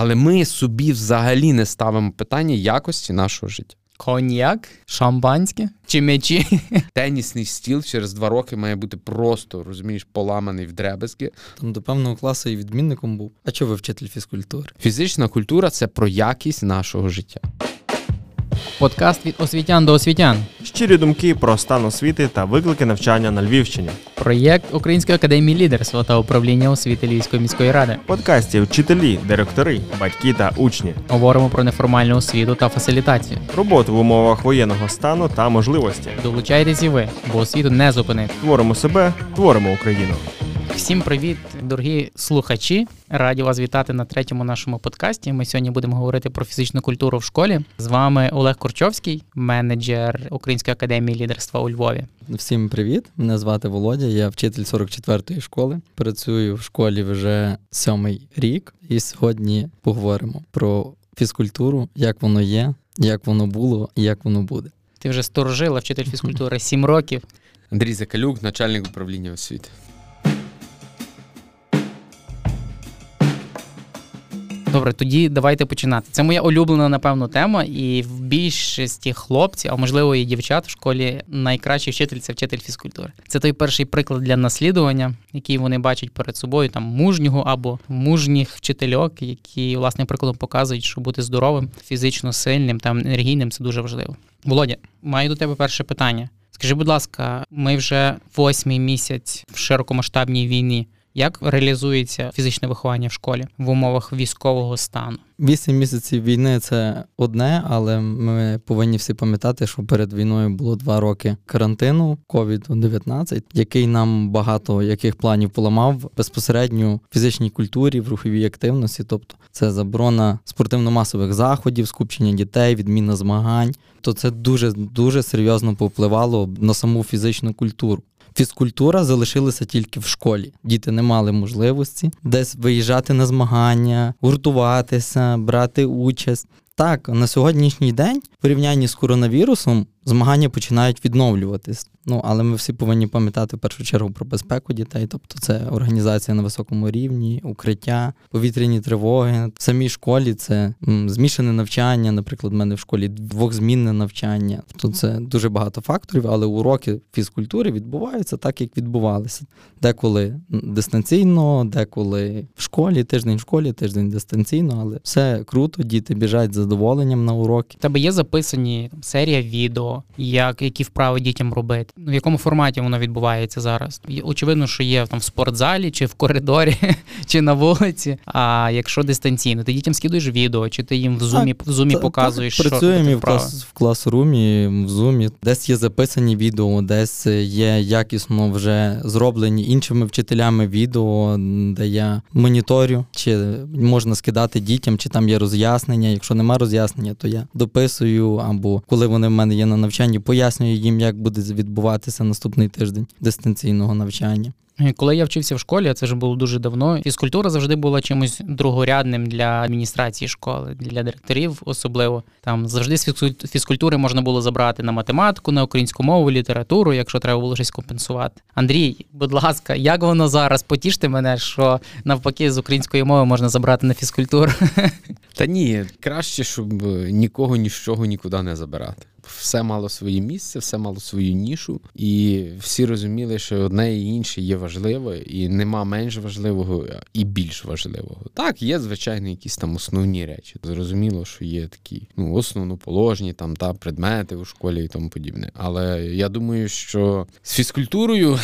Але ми собі взагалі не ставимо питання якості нашого життя. Коньяк, шампанське чи м'ячі. Тенісний стіл через два роки має бути просто, розумієш, поламаний в дребезки. Там до певного класу і відмінником був. А чого ви вчитель фізкультури? Фізична культура це про якість нашого життя. Подкаст від освітян до освітян. Щирі думки про стан освіти та виклики навчання на Львівщині. Проєкт Української академії лідерства та управління освіти Львівської міської ради. Подкасті вчителі, директори, батьки та учні. Говоримо про неформальну освіту та фасилітацію. Роботу в умовах воєнного стану та можливості. Долучайтесь і ви, бо освіту не зупинити. Творимо себе, творимо Україну. Всім привіт, дорогі слухачі. Раді вас вітати на третьому нашому подкасті. Ми сьогодні будемо говорити про фізичну культуру в школі. З вами Олег Корчовський, менеджер Української академії лідерства у Львові. Всім привіт! Мене звати Володя, я вчитель 44-ї школи. Працюю в школі вже сьомий рік, і сьогодні поговоримо про фізкультуру, як воно є, як воно було і як воно буде. Ти вже сторожила, вчитель фізкультури 7 років. Андрій Закалюк, начальник управління освіти. Добре, тоді давайте починати. Це моя улюблена, напевно, тема, і в більшості хлопців, а можливо і дівчат в школі найкращий вчитель це вчитель фізкультури. Це той перший приклад для наслідування, який вони бачать перед собою, там мужнього або мужніх вчительок, які власне прикладом показують, що бути здоровим, фізично сильним та енергійним це дуже важливо. Володя, маю до тебе перше питання. Скажи, будь ласка, ми вже восьмий місяць в широкомасштабній війні. Як реалізується фізичне виховання в школі в умовах військового стану? Вісім місяців війни це одне, але ми повинні всі пам'ятати, що перед війною було два роки карантину COVID-19, який нам багато яких планів поламав безпосередньо в фізичній культурі, в руховій активності, тобто це заборона спортивно-масових заходів, скупчення дітей, відміна змагань. То це дуже дуже серйозно повпливало на саму фізичну культуру. Фізкультура залишилася тільки в школі. Діти не мали можливості десь виїжджати на змагання, гуртуватися, брати участь. Так, на сьогоднішній день, в порівнянні з коронавірусом, змагання починають відновлюватись. Ну, але ми всі повинні пам'ятати в першу чергу про безпеку дітей, тобто це організація на високому рівні, укриття, повітряні тривоги. В самій школі це змішане навчання. Наприклад, в мене в школі двохзмінне навчання. Тобто це дуже багато факторів, але уроки фізкультури відбуваються так, як відбувалися. Деколи дистанційно, деколи в школі, тиждень в школі, тиждень дистанційно, але все круто, діти біжать з задоволенням на уроки. Тебе є записані серія відео, як які вправи дітям робити. В якому форматі воно відбувається зараз? Очевидно, що є там в спортзалі, чи в коридорі, чи на вулиці. А якщо дистанційно, ти дітям скидуєш відео, чи ти їм в зумі в зумі показуєш, що працюємо в клас в класрумі, в зумі. Десь є записані відео, десь є якісно вже зроблені іншими вчителями відео, де я моніторю, чи можна скидати дітям, чи там є роз'яснення. Якщо нема роз'яснення, то я дописую, або коли вони в мене є на навчанні, пояснюю їм, як буде відбуватися наступний тиждень дистанційного навчання. Коли я вчився в школі, а це вже було дуже давно. Фізкультура завжди була чимось другорядним для адміністрації школи, для директорів, особливо там завжди з фізкультури можна було забрати на математику, на українську мову, літературу, якщо треба було щось компенсувати. Андрій, будь ласка, як воно зараз? Потіште мене, що навпаки з української мови можна забрати на фізкультуру. Та ні, краще, щоб нікого ні з чого нікуди не забирати все мало своє місце, все мало свою нішу, і всі розуміли, що одне і інше є важливе, і нема менш важливого і більш важливого. Так, є звичайно якісь там основні речі. Зрозуміло, що є такі ну основноположні там та предмети у школі і тому подібне. Але я думаю, що з фізкультурою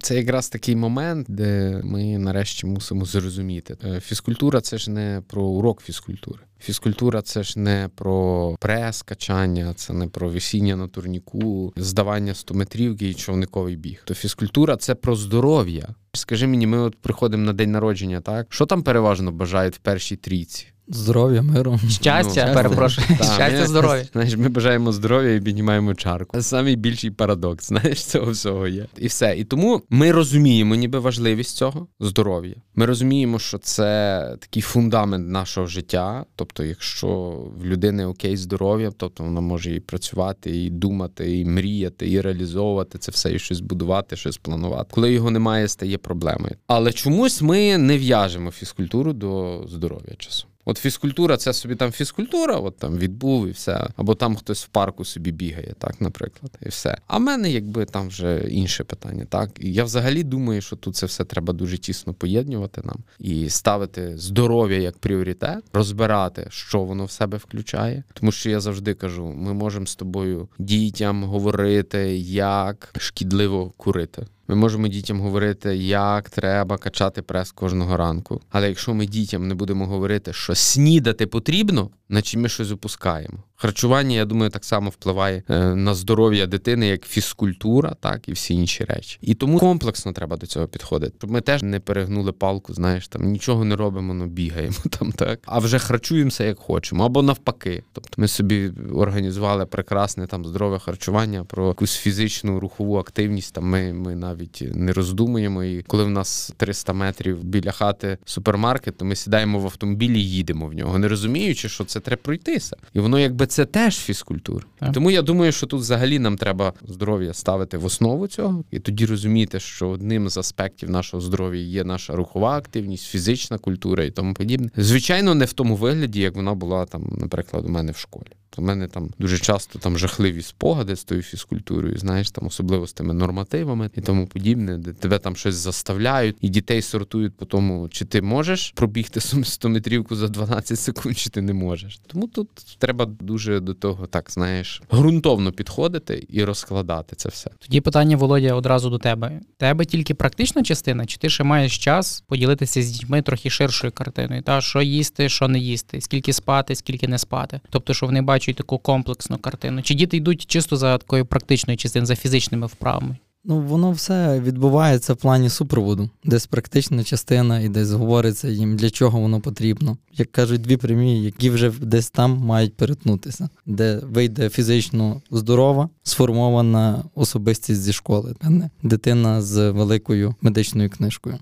це якраз такий момент, де ми нарешті мусимо зрозуміти. Е, фізкультура це ж не про урок фізкультури. Фізкультура це ж не про прес, качання, це не про висіння на турніку, здавання стометрівки і човниковий біг. То фізкультура це про здоров'я. Скажи мені, ми от приходимо на день народження, так що там переважно бажають в першій трійці? Здоров'я, миру. Щастя, ну, перепрошую. Та, Щастя, ми, здоров'я. Знаєш, ми бажаємо здоров'я і піднімаємо чарку. Це найбільший парадокс, знаєш, цього всього є. І все. І тому ми розуміємо, ніби важливість цього здоров'я. Ми розуміємо, що це такий фундамент нашого життя. Тобто, якщо в людини окей здоров'я, тобто вона може і працювати, і думати, і мріяти, і реалізовувати це все, і щось будувати, щось планувати. Коли його немає, стає проблемою. Але чомусь ми не в'яжемо фізкультуру до здоров'я часу. От фізкультура, це собі там фізкультура, от там відбув і все. Або там хтось в парку собі бігає, так, наприклад, і все. А в мене, якби там вже інше питання. Так, і я взагалі думаю, що тут це все треба дуже тісно поєднувати нам і ставити здоров'я як пріоритет, розбирати, що воно в себе включає. Тому що я завжди кажу: ми можемо з тобою дітям говорити, як шкідливо курити. Ми можемо дітям говорити, як треба качати прес кожного ранку. Але якщо ми дітям не будемо говорити, що снідати потрібно, наче ми щось опускаємо. Харчування, я думаю, так само впливає е, на здоров'я дитини, як фізкультура, так і всі інші речі. І тому комплексно треба до цього підходити. Щоб ми теж не перегнули палку, знаєш, там нічого не робимо, ну бігаємо там, так а вже харчуємося як хочемо, або навпаки. Тобто ми собі організували прекрасне там здорове харчування про якусь фізичну рухову активність. Там ми, ми навіть не роздумуємо. І коли в нас 300 метрів біля хати супермаркет, то ми сідаємо в автомобілі і їдемо в нього, не розуміючи, що це треба пройтися, і воно якби це теж фізкультура. Так. Тому я думаю, що тут взагалі нам треба здоров'я ставити в основу цього, і тоді розуміти, що одним з аспектів нашого здоров'я є наша рухова активність, фізична культура і тому подібне. Звичайно, не в тому вигляді, як вона була там, наприклад, у мене в школі. У мене там дуже часто там жахливі спогади з тою фізкультурою, знаєш, там особливо з тими нормативами і тому подібне, де тебе там щось заставляють, і дітей сортують по тому, чи ти можеш пробігти 100-метрівку за 12 секунд, чи ти не можеш. Тому тут треба дуже до того, так знаєш, ґрунтовно підходити і розкладати це все. Тоді питання, Володя, одразу до тебе. Тебе тільки практична частина, чи ти ще маєш час поділитися з дітьми трохи ширшою картиною? Та що їсти, що не їсти, скільки спати, скільки не спати. Тобто, що вони бачать таку комплексну картину. Чи діти йдуть чисто за такою практичною частиною, за фізичними вправами? Ну, воно все відбувається в плані супроводу, десь практична частина, і десь говориться їм, для чого воно потрібно. Як кажуть, дві прямі, які вже десь там мають перетнутися, де вийде фізично здорова, сформована особистість зі школи, а не дитина з великою медичною книжкою.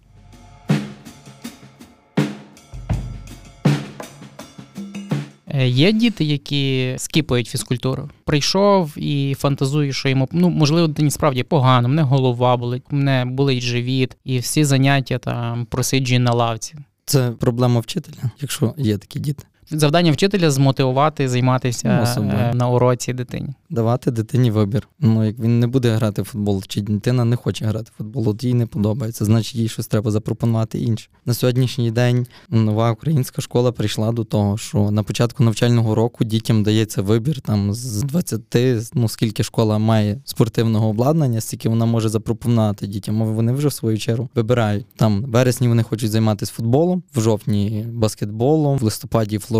Є діти, які скіпають фізкультуру. Прийшов і фантазує, що йому ну можливо дитині справді погано, мене голова болить, мене болить живіт, і всі заняття там просиджує на лавці. Це проблема вчителя, якщо є такі діти. Завдання вчителя змотивувати займатися Ну, на уроці дитині. Давати дитині вибір. Ну, як він не буде грати в футбол, чи дитина не хоче грати в футбол, от їй не подобається, значить їй щось треба запропонувати інше. На сьогоднішній день нова українська школа прийшла до того, що на початку навчального року дітям дається вибір там з 20, ну скільки школа має спортивного обладнання, стільки вона може запропонувати дітям. Вони вже в свою чергу вибирають. Там в вересні вони хочуть займатися футболом, в жовтні баскетболом, в листопаді флорболом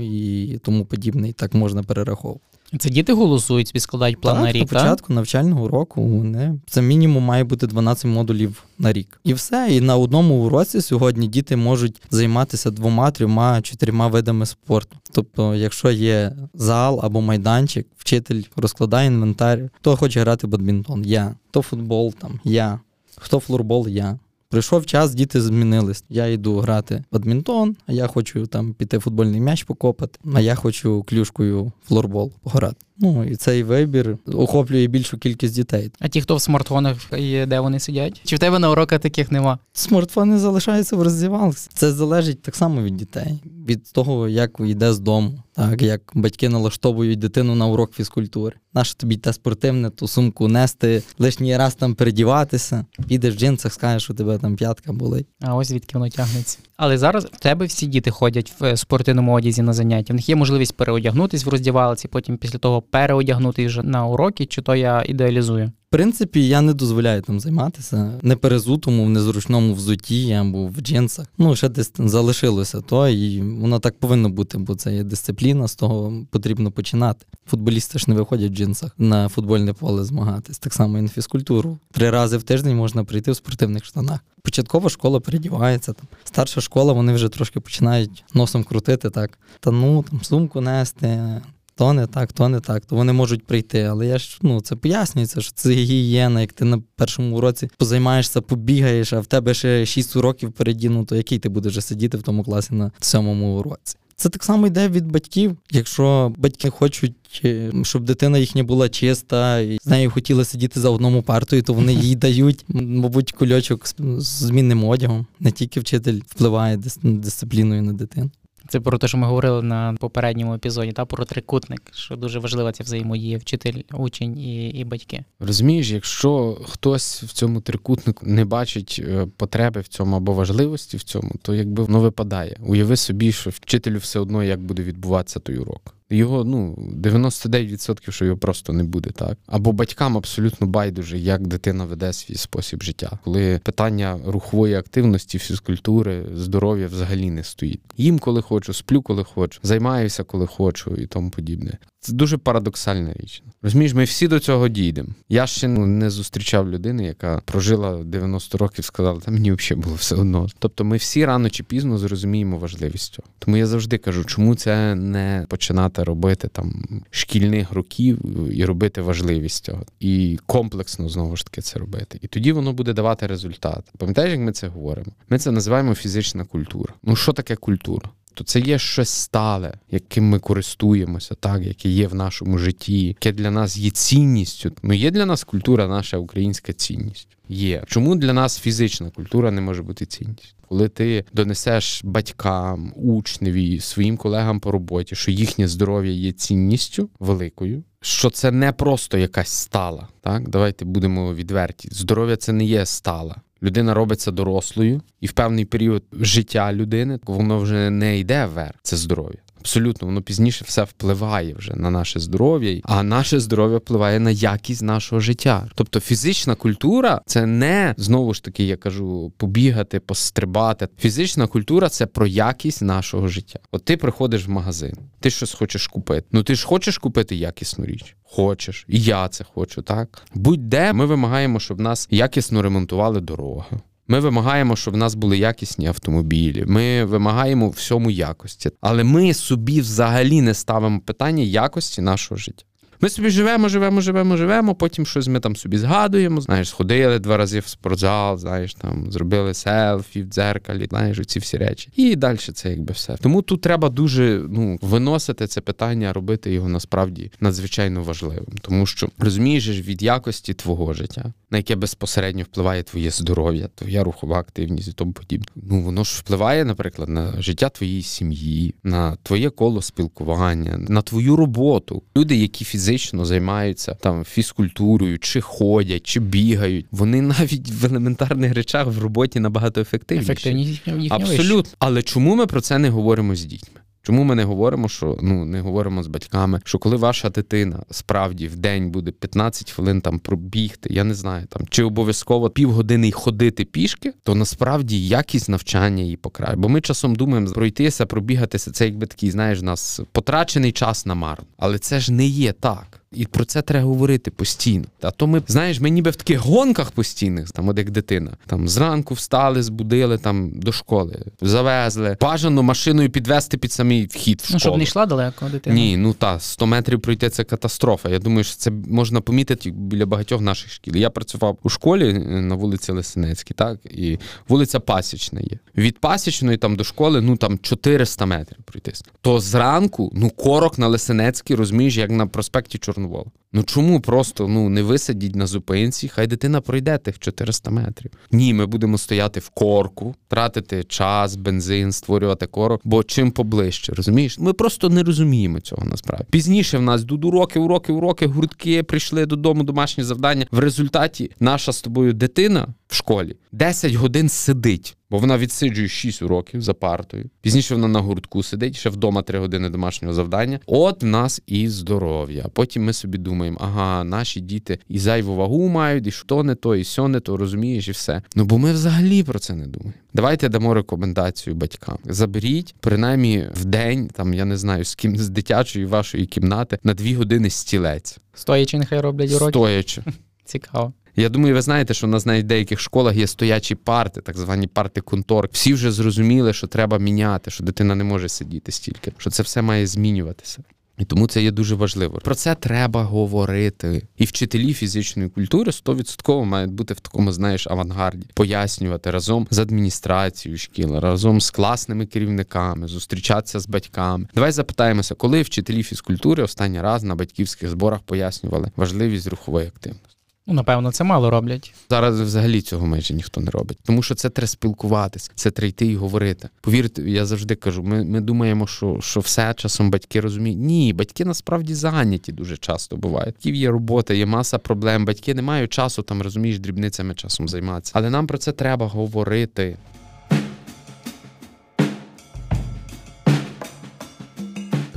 і тому подібне. І так можна перераховувати. Це діти голосують, собі складають план так, на рік. на початку навчального року вони це мінімум має бути 12 модулів на рік. І все. І на одному уроці сьогодні діти можуть займатися двома, трьома, чотирма видами спорту. Тобто, якщо є зал або майданчик, вчитель розкладає інвентар, хто хоче грати в бадмінтон, я, хто футбол, там я, хто флорбол, я. Прийшов час, діти змінились. Я йду грати в бадмінтон, а я хочу там піти футбольний м'яч покопати, а я хочу клюшкою флорбол пограти. Ну і цей вибір охоплює більшу кількість дітей. А ті, хто в смартфонах є, де вони сидять? Чи в тебе на уроках таких нема? Смартфони залишаються в роздівалці. Це залежить так само від дітей, від того, як йде з дому, так як батьки налаштовують дитину на урок фізкультури. Наше тобі те спортивне, ту сумку нести, лишній раз там передіватися, підеш в джинсах, скажеш, що у тебе там п'ятка болить. А ось звідки воно тягнеться. Але зараз в тебе всі діти ходять в спортивному одязі на заняття. В них є можливість переодягнутись в роздівалці, потім після того переодягнутись вже на уроки, чи то я ідеалізую. В принципі, я не дозволяю там займатися не перезутому, в незручному взуті або в джинсах. Ну, ще десь залишилося то, і воно так повинно бути, бо це є дисципліна, з того потрібно починати. Футболісти ж не виходять в джинсах на футбольне поле змагатись, так само і на фізкультуру. Три рази в тиждень можна прийти в спортивних штанах. Початкова школа передівається там. Старша школа, вони вже трошки починають носом крутити так. Та ну там сумку нести, то не так, то не так, то вони можуть прийти. Але я ж ну це пояснюється, що це гігієна. Як ти на першому уроці позаймаєшся, побігаєш, а в тебе ще 6 уроків переді, ну то який ти будеш сидіти в тому класі на сьомому уроці? Це так само йде від батьків. Якщо батьки хочуть, е, щоб дитина їхня була чиста, і з нею хотіли сидіти за одному партою, то вони їй дають, мабуть, кульочок з з змінним одягом. Не тільки вчитель впливає дис- дисципліною на дитину. Це про те, що ми говорили на попередньому епізоді, та про трикутник, що дуже важлива ця взаємодія, вчитель, учень і, і батьки. Розумієш, якщо хтось в цьому трикутнику не бачить е, потреби в цьому або важливості в цьому, то якби воно випадає. Уяви собі, що вчителю все одно як буде відбуватися той урок. Його ну 99% що його просто не буде, так або батькам абсолютно байдуже, як дитина веде свій спосіб життя, коли питання рухової активності, фізкультури, здоров'я взагалі не стоїть. Їм коли хочу, сплю, коли хочу, займаюся, коли хочу, і тому подібне. Це дуже парадоксальна річ. Розумієш, ми всі до цього дійдемо. Я ще ну, не зустрічав людини, яка прожила 90 років, сказала, та мені взагалі було все одно. Тобто, ми всі рано чи пізно зрозуміємо важливість цього. Тому я завжди кажу, чому це не починати робити там шкільних років і робити важливість цього, і комплексно знову ж таки це робити. І тоді воно буде давати результат. Пам'ятаєш, як ми це говоримо? Ми це називаємо фізична культура. Ну що таке культура? То це є щось стале, яким ми користуємося, так яке є в нашому житті, яке для нас є цінністю. Ну є для нас культура, наша українська цінність. Є чому для нас фізична культура не може бути цінністю? Коли ти донесеш батькам, учневі, своїм колегам по роботі, що їхнє здоров'я є цінністю великою, що це не просто якась стала. Так, давайте будемо відверті. Здоров'я це не є стала. Людина робиться дорослою, і в певний період життя людини воно вже не йде вверх. Це здоров'я. Абсолютно, воно пізніше все впливає вже на наше здоров'я, а наше здоров'я впливає на якість нашого життя. Тобто фізична культура це не знову ж таки, я кажу, побігати, пострибати. Фізична культура це про якість нашого життя. От ти приходиш в магазин, ти щось хочеш купити. Ну ти ж хочеш купити якісну річ. Хочеш, і я це хочу, так будь-де ми вимагаємо, щоб нас якісно ремонтували дороги. Ми вимагаємо, щоб в нас були якісні автомобілі. Ми вимагаємо всьому якості, але ми собі взагалі не ставимо питання якості нашого життя. Ми собі живемо, живемо, живемо, живемо. Потім щось ми там собі згадуємо. Знаєш, сходили два рази в спортзал, знаєш, там зробили селфі в дзеркалі, знаєш, ці всі речі. І далі це якби все. Тому тут треба дуже ну виносити це питання, робити його насправді надзвичайно важливим, тому що розумієш від якості твого життя, на яке безпосередньо впливає твоє здоров'я, твоя рухова активність і тому подібне. Ну воно ж впливає, наприклад, на життя твоєї сім'ї, на твоє коло спілкування, на твою роботу. Люди, які фізично фізично займаються там фізкультурою, чи ходять, чи бігають. Вони навіть в елементарних речах в роботі набагато ефективніші. Ефективність Абсолютно. Але чому ми про це не говоримо з дітьми? Чому ми не говоримо, що ну не говоримо з батьками, що коли ваша дитина справді в день буде 15 хвилин там пробігти, я не знаю там чи обов'язково півгодини ходити пішки, то насправді якість навчання її покрає. Бо ми часом думаємо пройтися, пробігатися. Це якби такий, знаєш, нас потрачений час на марно. Але це ж не є так. І про це треба говорити постійно. А то ми, знаєш, ми ніби в таких гонках постійних, там, от як дитина. Там зранку встали, збудили там до школи, завезли. Бажано машиною підвести під самий вхід в школу. Ну, щоб не йшла далеко дитина. Ні, ну та 100 метрів пройти це катастрофа. Я думаю, що це можна помітити біля багатьох наших шкіл. Я працював у школі е, на вулиці Лисинецькій, так, і вулиця Пасічна є. Від Пасічної там до школи, ну там 400 метрів пройтись. То зранку, ну корок на Лисинецькій, розумієш, як на проспекті Чорнобиля. Корнвол. Ну чому просто ну не висадіть на зупинці? Хай дитина пройде тих 400 метрів. Ні, ми будемо стояти в корку, тратити час, бензин, створювати корок, бо чим поближче, розумієш? Ми просто не розуміємо цього насправді. Пізніше в нас тут уроки, уроки, уроки, гуртки прийшли додому, домашні завдання. В результаті наша з тобою дитина в школі 10 годин сидить. Бо вона відсиджує 6 уроків за партою. Пізніше вона на гуртку сидить, ще вдома 3 години домашнього завдання. От в нас і здоров'я. Потім ми собі думаємо, ага, наші діти і зайву вагу мають, і що не то, і сьо не то, розумієш, і все. Ну бо ми взагалі про це не думаємо. Давайте дамо рекомендацію батькам. Заберіть, принаймні, в день, там я не знаю, з ким з дитячої вашої кімнати на 2 години стілець. Стоячи, нехай роблять уроки. Стоячи. Цікаво. Я думаю, ви знаєте, що у нас навіть в деяких школах є стоячі парти, так звані парти контор. Всі вже зрозуміли, що треба міняти, що дитина не може сидіти стільки, що це все має змінюватися. І тому це є дуже важливо. Про це треба говорити. І вчителі фізичної культури 100% мають бути в такому, знаєш, авангарді, пояснювати разом з адміністрацією шкіл, разом з класними керівниками, зустрічатися з батьками. Давай запитаємося, коли вчителі фізкультури останній раз на батьківських зборах пояснювали важливість рухової активності. Ну, напевно, це мало роблять. Зараз взагалі цього майже ніхто не робить, тому що це треба спілкуватися, це треба йти і говорити. Повірте, я завжди кажу: ми ми думаємо, що що все часом батьки розуміють. Ні, батьки насправді зайняті дуже часто бувають. Батьків є робота, є маса проблем. Батьки не мають часу там, розумієш, дрібницями часом займатися. Але нам про це треба говорити.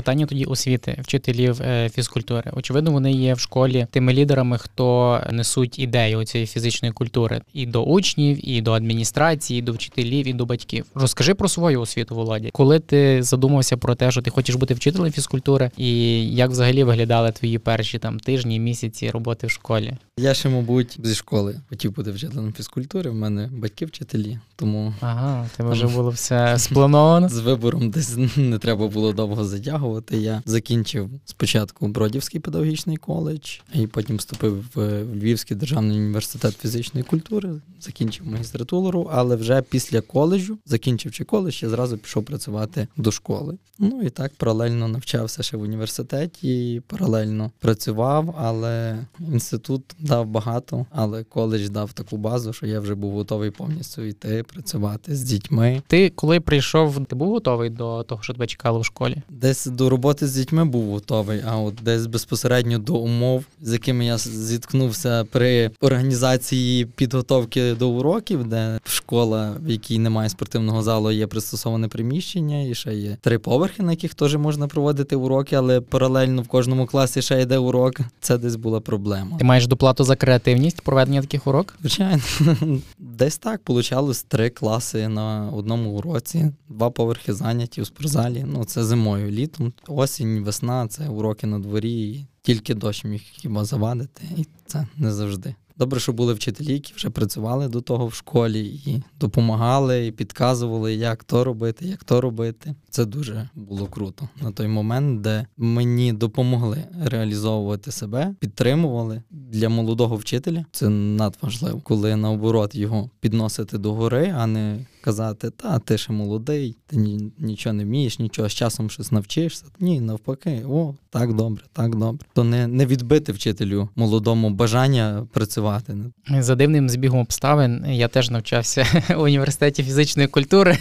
Питання тоді освіти, вчителів е, фізкультури. Очевидно, вони є в школі тими лідерами, хто несуть ідею цієї фізичної культури і до учнів, і до адміністрації, і до вчителів, і до батьків. Розкажи про свою освіту, Володі. Коли ти задумався про те, що ти хочеш бути вчителем фізкультури, і як взагалі виглядали твої перші там тижні, місяці роботи в школі? Я ще, мабуть, зі школи хотів бути вчителем фізкультури. В мене батьки вчителі, тому ага, тебе вже було все сплановано. З вибором десь не треба було довго затягувати. Я закінчив спочатку Бродівський педагогічний коледж, і потім вступив в Львівський державний університет фізичної культури, закінчив магістратуру, але вже після коледжу, закінчивши коледж, я зразу пішов працювати до школи. Ну і так паралельно навчався ще в університеті, паралельно працював, але інститут дав багато, але коледж дав таку базу, що я вже був готовий повністю йти, працювати з дітьми. Ти коли прийшов, ти був готовий до того, що тебе чекало в школі? Десь до роботи з дітьми був готовий, а от десь безпосередньо до умов, з якими я зіткнувся при організації підготовки до уроків, де школа, в якій немає спортивного залу, є пристосоване приміщення, і ще є три поверхи, на яких теж можна проводити уроки, але паралельно в кожному класі ще йде урок. Це десь була проблема. Ти маєш доплату за креативність проведення таких урок? Звичайно, десь так получалось три класи на одному уроці, два поверхи заняті у спортзалі. Ну це зимою, літом, осінь, весна, це уроки на дворі. і Тільки дощ міг хіба завадити, і це не завжди. Добре, що були вчителі, які вже працювали до того в школі і допомагали, і підказували, як то робити, як то робити. Це дуже було круто на той момент, де мені допомогли реалізовувати себе, підтримували для молодого вчителя. Це надважливо, коли наоборот його підносити до гори, а не казати, та ти ще молодий, ти нічого не вмієш, нічого з часом щось навчишся. Ні, навпаки, о, так добре, так добре. То не не відбити вчителю молодому бажання працювати. За дивним збігом обставин я теж навчався в університеті фізичної культури.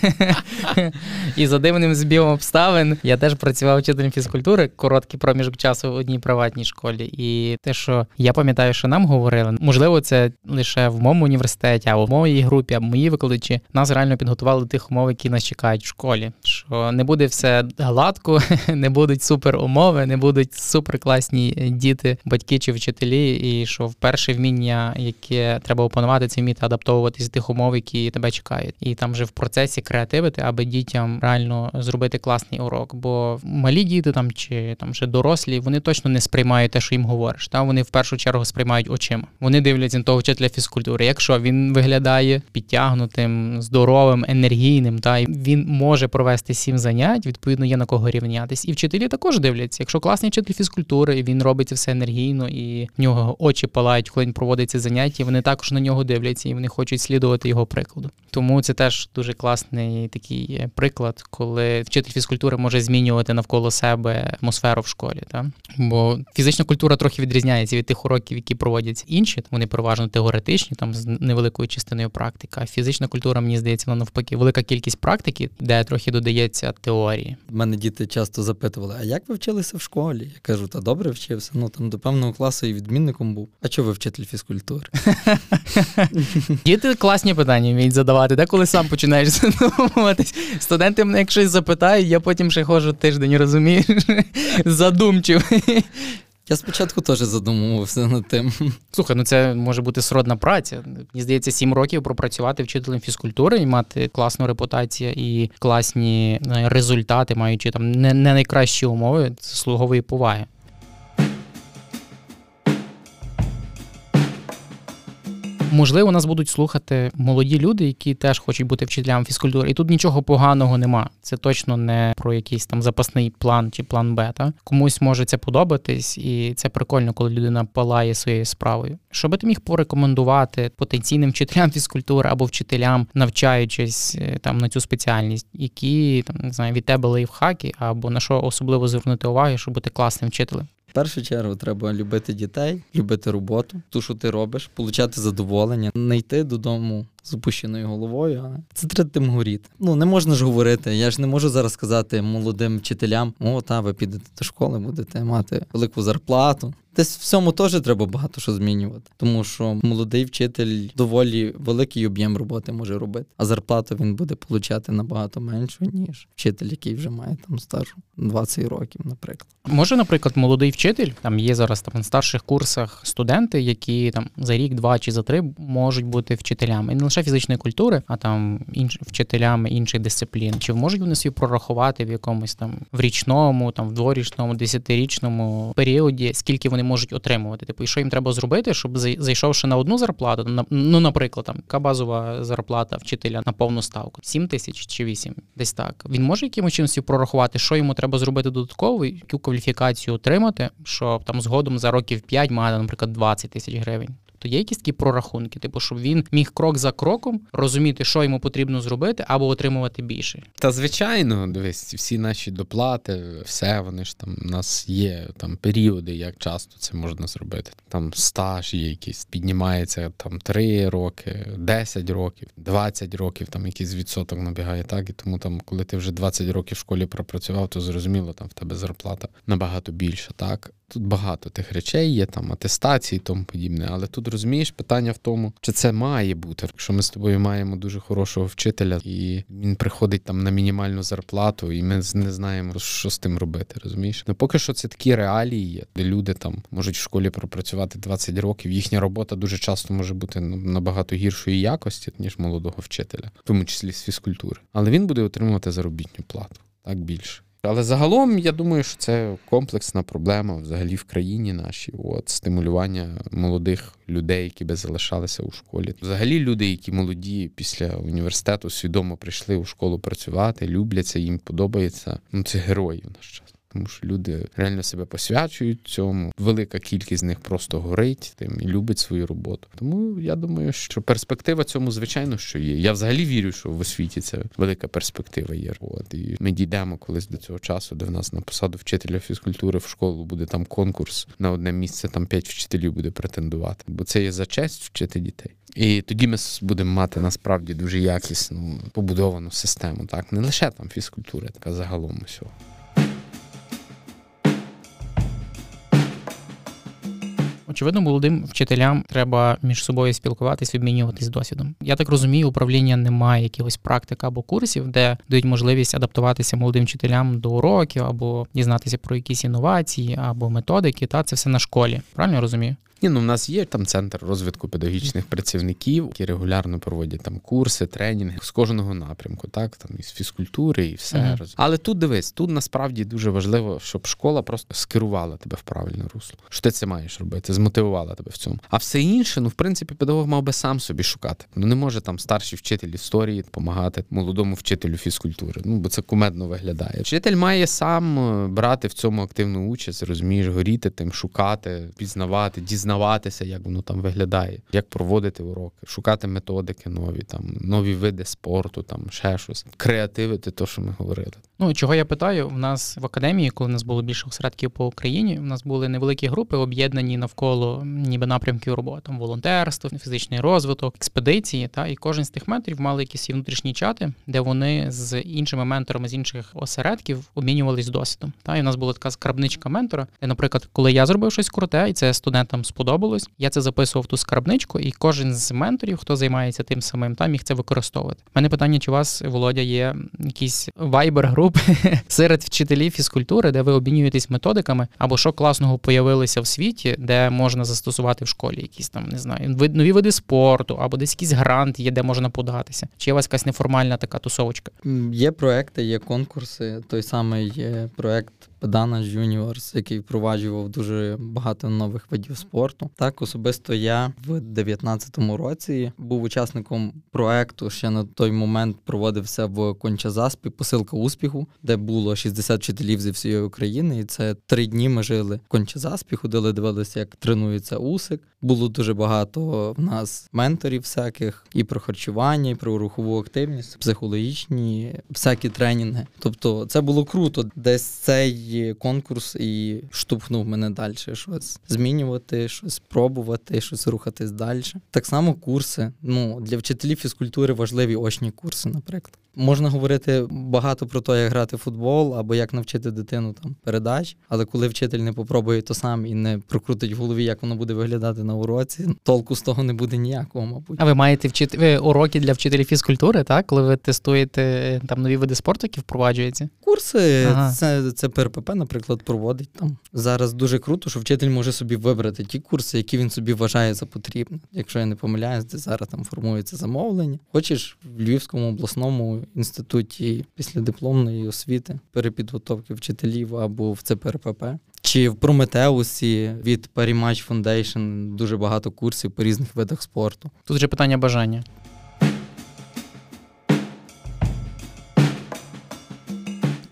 І за дивним збігом обставин я теж працював вчителем фізкультури, короткий проміжок часу в одній приватній школі. І те, що я пам'ятаю, що нам говорили, можливо, це лише в моєму університеті, або в моїй групі, або мої викладачі, нас реально підготували до тих умов, які нас чекають в школі. Що не буде все гладко, не будуть супер умови, не будуть супер класні діти, батьки чи вчителі, і що вперше вміння, яке треба опанувати, це вміти адаптовуватись до тих умов, які тебе чекають. І там вже в процесі креативити, аби дітям реально зробити класний урок. Бо малі діти там чи там вже дорослі, вони точно не сприймають те, що їм говориш. Там вони в першу чергу сприймають очима. Вони дивляться на того вчителя фізкультури. Якщо він виглядає підтягнутим, здоровим здоровим, енергійним, та і він може провести сім занять, відповідно, є на кого рівнятись. І вчителі також дивляться. Якщо класний вчитель фізкультури, він робить це все енергійно, і в нього очі палають, коли він проводить ці заняття, вони також на нього дивляться і вони хочуть слідувати його прикладу. Тому це теж дуже класний такий приклад, коли вчитель фізкультури може змінювати навколо себе атмосферу в школі. Та? Бо фізична культура трохи відрізняється від тих уроків, які проводять інші. Вони переважно теоретичні, там з невеликою частиною практика. Фізична культура, мені здається, вона навпаки велика кількість практики, де трохи додається теорії. У мене діти часто запитували: а як ви вчилися в школі? Я кажу, та добре вчився. Ну там до певного класу і відмінником був. А чого ви вчитель фізкультури? Діти класні питання вміють задавати, деколи сам починаєш задумуватись. Студенти мене як щось запитають, я потім ще ходжу тиждень, розумієш, задумчив. Я спочатку теж задумувався над тим. Слухай, ну це може бути сродна праця. Мені здається, сім років пропрацювати вчителем фізкультури і мати класну репутацію і класні е, результати, маючи там не, найкращі умови, це слугової поваги. Можливо, нас будуть слухати молоді люди, які теж хочуть бути вчителями фізкультури. І тут нічого поганого нема. Це точно не про якийсь там запасний план чи план Б. Та? Комусь може це подобатись, і це прикольно, коли людина палає своєю справою. Що би ти міг порекомендувати потенційним вчителям фізкультури або вчителям, навчаючись е, там на цю спеціальність, які там не знаю від тебе лайфхаки, або на що особливо звернути увагу, щоб бути класним вчителем? Першу чергу треба любити дітей, любити роботу, ту, що ти робиш, получати задоволення, не йти додому з опущеною головою. Це треба тим горіти. Ну не можна ж говорити. Я ж не можу зараз сказати молодим вчителям: о, та ви підете до школи, будете мати велику зарплату. Десь в цьому теж треба багато що змінювати, тому що молодий вчитель доволі великий об'єм роботи може робити, а зарплату він буде получати набагато меншу, ніж вчитель, який вже має там стажу 20 років, наприклад. Може, наприклад, молодий вчитель, там є зараз там на старших курсах студенти, які там за рік, два чи за три можуть бути вчителями. І не лише фізичної культури, а там інш... вчителями інших дисциплін. Чи можуть вони собі прорахувати в якомусь там в річному, там в дворічному, десятирічному періоді, скільки вони можуть отримувати? Типу, і що їм треба зробити, щоб зайшовши на одну зарплату, на ну, наприклад, там яка базова зарплата вчителя на повну ставку? 7 тисяч чи 8? Десь так. Він може якимось чином собі прорахувати, що йому треба зробити додатково, яку кваліфікацію отримати, щоб там згодом за років 5 мати, наприклад, 20 тисяч гривень. То є якісь такі прорахунки, типу, щоб він міг крок за кроком розуміти, що йому потрібно зробити, або отримувати більше. Та звичайно, дивись, всі наші доплати, все вони ж там у нас є там періоди, як часто це можна зробити. Там стаж є якийсь, піднімається там 3 роки, 10 років, 20 років, там якийсь відсоток набігає, так і тому там, коли ти вже 20 років в школі пропрацював, то зрозуміло, там в тебе зарплата набагато більша, так. Тут багато тих речей є, там атестації і тому подібне. Але тут розумієш питання в тому, чи це має бути. Якщо ми з тобою маємо дуже хорошого вчителя, і він приходить там на мінімальну зарплату, і ми не знаємо, що з тим робити. Розумієш? Ну поки що це такі реалії, є, де люди там можуть в школі пропрацювати 20 років. Їхня робота дуже часто може бути набагато гіршої якості, ніж молодого вчителя, в тому числі з фізкультури. Але він буде отримувати заробітну плату так більше. Але загалом я думаю, що це комплексна проблема взагалі в країні нашій. От стимулювання молодих людей, які би залишалися у школі. Взагалі, люди, які молоді після університету свідомо прийшли у школу працювати, любляться, їм подобається. Ну це герої в наш час тому що люди реально себе посвячують цьому. Велика кількість з них просто горить тим і любить свою роботу. Тому я думаю, що перспектива цьому, звичайно, що є. Я взагалі вірю, що в освіті це велика перспектива є. От і ми дійдемо колись до цього часу, де в нас на посаду вчителя фізкультури в школу буде там конкурс на одне місце, там п'ять вчителів буде претендувати, бо це є за честь вчити дітей. І тоді ми будемо мати насправді дуже якісну побудовану систему, так не лише там фізкультура, така загалом усього. Очевидно, молодим вчителям треба між собою спілкуватись, обмінюватись досвідом. Я так розумію, управління немає якихось практик або курсів, де дають можливість адаптуватися молодим вчителям до уроків або дізнатися про якісь інновації або методики. Та це все на школі. Правильно я розумію? Ні, ну в нас є там центр розвитку педагогічних працівників, які регулярно проводять там курси, тренінги з кожного напрямку, так там із фізкультури і все. Uh-huh. Але тут дивись, тут насправді дуже важливо, щоб школа просто скерувала тебе в правильне русло. Що ти це маєш робити, змотивувала тебе в цьому. А все інше, ну в принципі, педагог мав би сам собі шукати. Ну не може там старший вчитель історії допомагати молодому вчителю фізкультури. Ну бо це кумедно виглядає. Вчитель має сам е, брати в цьому активну участь, розумієш, горіти тим, шукати, пізнавати, дізнавати дізнаватися, як воно там виглядає, як проводити уроки, шукати методики нові, там нові види спорту, там ще щось, креативити, то що ми говорили. Ну чого я питаю? У нас в академії, коли у нас було більше осередків по Україні, у нас були невеликі групи, об'єднані навколо ніби напрямків роботи, там волонтерство, фізичний розвиток, експедиції. Та і кожен з тих менторів мали якісь внутрішні чати, де вони з іншими менторами з інших осередків обмінювались досвідом. Та і у нас була така скарбничка ментора, де, наприклад, коли я зробив щось круте, і це студентам сподобалось, я це записував в ту скарбничку, і кожен з менторів, хто займається тим самим, там міг це використовувати. У Мене питання, чи у вас Володя є якісь вайбер групи серед вчителів фізкультури, де ви обмінюєтесь методиками, або що класного появилося в світі, де можна застосувати в школі якісь там, не знаю, нові види спорту, або десь якийсь грант є, де можна податися. Чи є у вас якась неформальна така тусовочка? Є проекти, є конкурси. Той самий є проект Педана Juniors, який впроваджував дуже багато нових видів спорту. Так, особисто я в 19-му році був учасником проекту. Ще на той момент проводився в Кончазаспі посилка успіху де було 60 вчителів зі всієї України. І це три дні ми жили в Кончезаспі, ходили, дивилися, як тренується усик. Було дуже багато в нас менторів всяких і про харчування, і про рухову активність, психологічні, всякі тренінги. Тобто, це було круто. Десь цей конкурс і штовхнув мене далі щось змінювати, щось пробувати, щось рухатись далі. Так само курси. Ну для вчителів фізкультури важливі очні курси, наприклад. Можна говорити багато про те, як грати в футбол або як навчити дитину там передач, але коли вчитель не попробує то сам і не прокрутить в голові, як воно буде виглядати на уроці, толку з того не буде ніякого, мабуть. А ви маєте вчити ви уроки для вчителів фізкультури, так? Коли ви тестуєте там нові види спорту, які впроваджуються? Курси Ага. це, це ПРПП, наприклад, проводить там. Зараз дуже круто, що вчитель може собі вибрати ті курси, які він собі вважає за потрібне. Якщо я не помиляюсь, де зараз там формується замовлення. Хочеш в Львівському обласному інституті після дипломної освіти, перепідготовки вчителів або в ЦПРПП. Чи в Прометеусі від Parimatch Foundation дуже багато курсів по різних видах спорту. Тут же питання бажання.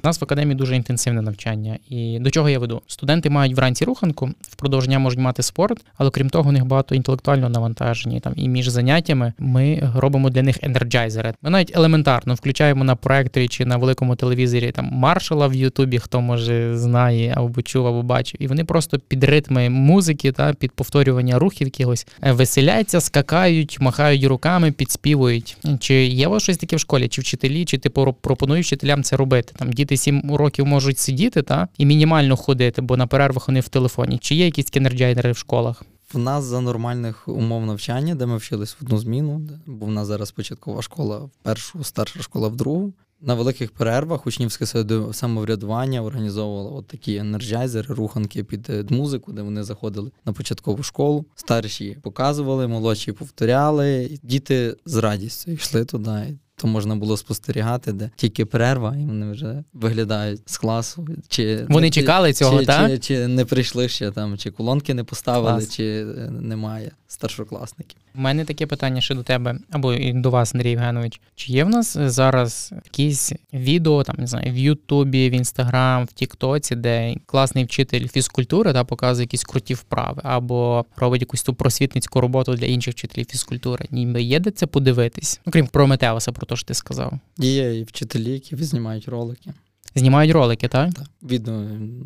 Нас в академії дуже інтенсивне навчання. І до чого я веду? Студенти мають вранці руханку, впродовж дня можуть мати спорт, але крім того, у них багато інтелектуального навантаження. Там і між заняттями ми робимо для них енерджайзери. Ми навіть елементарно включаємо на проекторі чи на великому телевізорі там маршала в Ютубі, хто може знає або чув, або бачив. І вони просто під ритми музики та під повторювання рухів якихось е, веселяться, скакають, махають руками, підспівують. Чи є у вас щось таке в школі, чи вчителі, чи ти поро- пропонуєш вчителям це робити? Там діти 7 років можуть сидіти та і мінімально ходити, бо на перервах вони в телефоні. Чи є якісь енерджайнери в школах? В нас за нормальних умов навчання, де ми вчились в одну зміну, бо в нас зараз початкова школа в першу, старша школа в другу. На великих перервах учнівське самовряду- самоврядування організовувало от такі енерджайзери, руханки під е, музику, де вони заходили на початкову школу. Старші показували, молодші повторяли. Діти з радістю йшли туди. То можна було спостерігати, де тільки перерва, і вони вже виглядають з класу. Чи Вони чи- чекали цього, чи, так? Чи, чи не прийшли ще там, чи колонки не поставили, Клас. чи е, немає старшокласників. У мене таке питання ще до тебе, або і до вас, Андрій Євгенович. Чи є в нас зараз якісь відео, там не знаю, в Ютубі, в Інстаграм, в Тіктоці, де класний вчитель фізкультури та показує якісь круті вправи, або робить якусь ту просвітницьку роботу для інших вчителів фізкультури? Ніби є де це подивитись? Ну, крім Прометеуса, про те, що ти сказав. Є і вчителі, які знімають ролики. Знімають ролики, так? Так. Відео,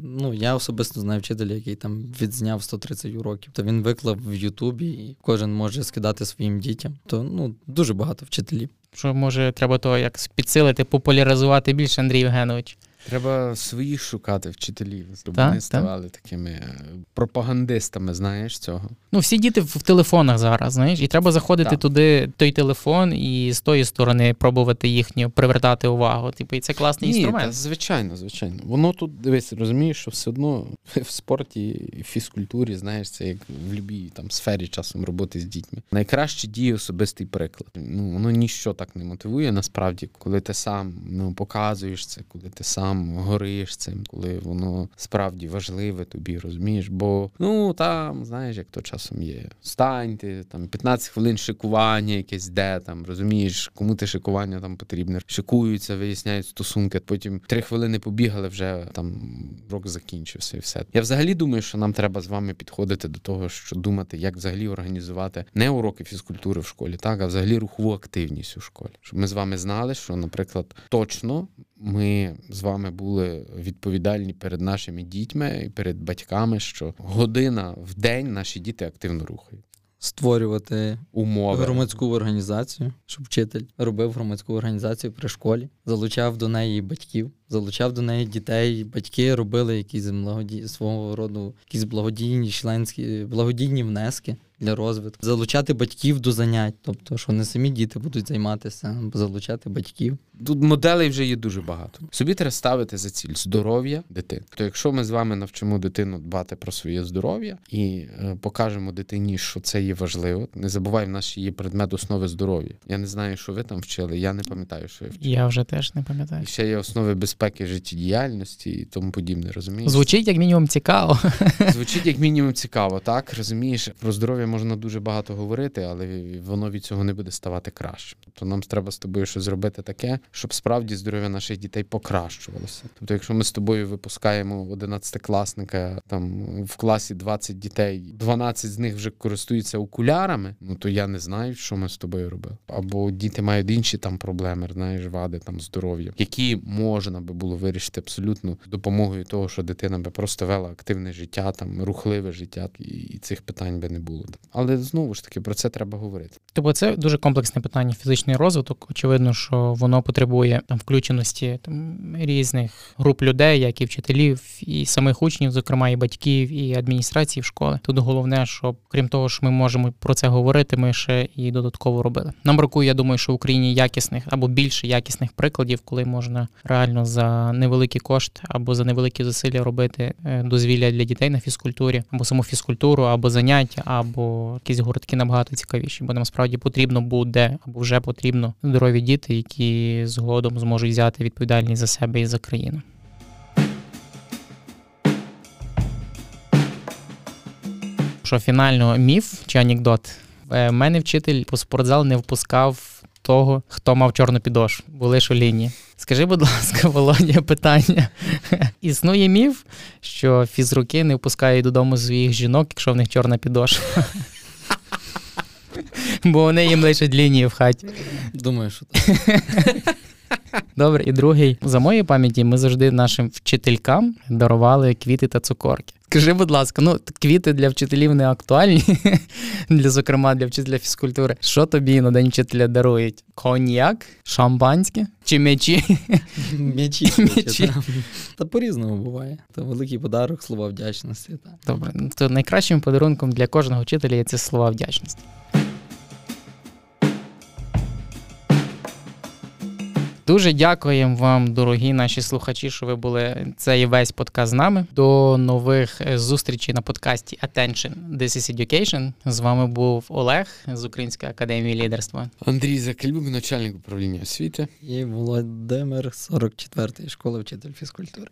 ну я особисто знаю вчителя, який там відзняв 130 уроків. То він виклав в Ютубі, і кожен може скидати своїм дітям. То ну дуже багато вчителів. Що може треба то як підсилити, популяризувати більше, Андрій Євгенович? Треба своїх шукати вчителів, щоб Так, вони ставали такими е, пропагандистами, знаєш цього. Ну, всі діти в телефонах зараз, знаєш, і треба заходити Так. туди, той телефон, і з тої сторони пробувати їхню привертати увагу. Типу, і це класний Ні, інструмент. та, звичайно, звичайно. Воно тут дивись, розумієш, що все одно в спорті і фізкультурі, знаєш, це як в будь-якій там сфері часом роботи з дітьми. Найкраще діє особистий приклад. Ну воно ніщо так не мотивує насправді, коли ти сам ну показуєш це, коли ти сам гориш цим, коли воно справді важливе тобі, розумієш? Бо ну там, знаєш, як то часом є. Станьте там 15 хвилин шикування, якесь де там, розумієш, кому те шикування там потрібне. Шикуються, виясняють стосунки. Потім три хвилини побігали, вже там рок закінчився і все. Я взагалі думаю, що нам треба з вами підходити до того, що думати, як взагалі організувати не уроки фізкультури в школі, так а взагалі рухову активність у школі. Щоб ми з вами знали, що, наприклад, точно ми з вами були відповідальні перед нашими дітьми і перед батьками, що година в день наші діти активно рухають. Створювати Умови громадську організацію, щоб вчитель робив громадську організацію при школі, залучав до неї батьків, залучав до неї дітей. Батьки робили якісь благоді... свого роду якісь благодійні членські благодійні внески для розвитку, залучати батьків до занять, тобто, що не самі діти будуть займатися, залучати батьків. Тут моделей вже є дуже багато. Собі треба ставити за ціль здоров'я дитини. То якщо ми з вами навчимо дитину дбати про своє здоров'я і е, покажемо дитині, що це є важливо, не забувай, в нас ще є предмет основи здоров'я. Я не знаю, що ви там вчили, я не пам'ятаю, що я вчив. Я вже теж не пам'ятаю. І ще є основи безпеки життєдіяльності і тому подібне, розумієш? Звучить як мінімум цікаво. Звучить як мінімум цікаво, так? Розумієш, про здоров'я можна дуже багато говорити, але воно від цього не буде ставати краще. Тобто нам треба з тобою щось зробити таке, щоб справді здоров'я наших дітей покращувалося. Тобто, якщо ми з тобою випускаємо 11-класника, там в класі 20 дітей, 12 з них вже користуються окулярами, ну то я не знаю, що ми з тобою робили. Або діти мають інші там проблеми, знаєш, вади там здоров'я, які можна би було вирішити абсолютно допомогою того, що дитина би просто вела активне життя, там рухливе життя, і цих питань би не було. Але знову ж таки про це треба говорити. Тобто це дуже комплексне питання фізичний розвиток. Очевидно, що воно потребує там включеності там різних груп людей, як і вчителів, і самих учнів, зокрема, і батьків, і адміністрації школи. Тут головне, щоб крім того, що ми можемо про це говорити, ми ще і додатково робили. Нам бракує, я думаю, що в Україні якісних або більше якісних прикладів, коли можна реально за невеликі кошти або за невеликі зусилля робити е, дозвілля для дітей на фізкультурі, або саму фізкультуру, або заняття, або якісь гуртки набагато цікавіші, бо нам справді потрібно буде або вже потрібно здорові діти, які згодом зможуть взяти відповідальність за себе і за країну. Що фінально міф чи анекдот? У е, мене вчитель по спортзал не впускав того, хто мав чорну підошву, були у лінії. Скажи, будь ласка, Володя, питання. Існує міф, що фізруки не впускають додому своїх жінок, якщо в них чорна підошва. Бо вони їм лишать лінії в хаті. Думаю, що так. Добре, і другий. За моєю пам'яті, ми завжди нашим вчителькам дарували квіти та цукорки. Скажи, будь ласка, ну квіти для вчителів не актуальні, для, зокрема для вчителя фізкультури. Що тобі на день вчителя дарують? Коньяк, шампанське чи м'ячі? М'ячі. М'ячі. Та по-різному буває. Це великий подарок, слова вдячності. Та. Добре, ну, то найкращим подарунком для кожного вчителя є це слова вдячності. Дуже дякуємо вам, дорогі наші слухачі, що ви були цей весь подкаст з нами. До нових е, зустрічей на подкасті Attention This is Education. З вами був Олег з Української академії лідерства. Андрій Закалюк, начальник управління освіти. І Володимир 44-ї школи вчитель фізкультури.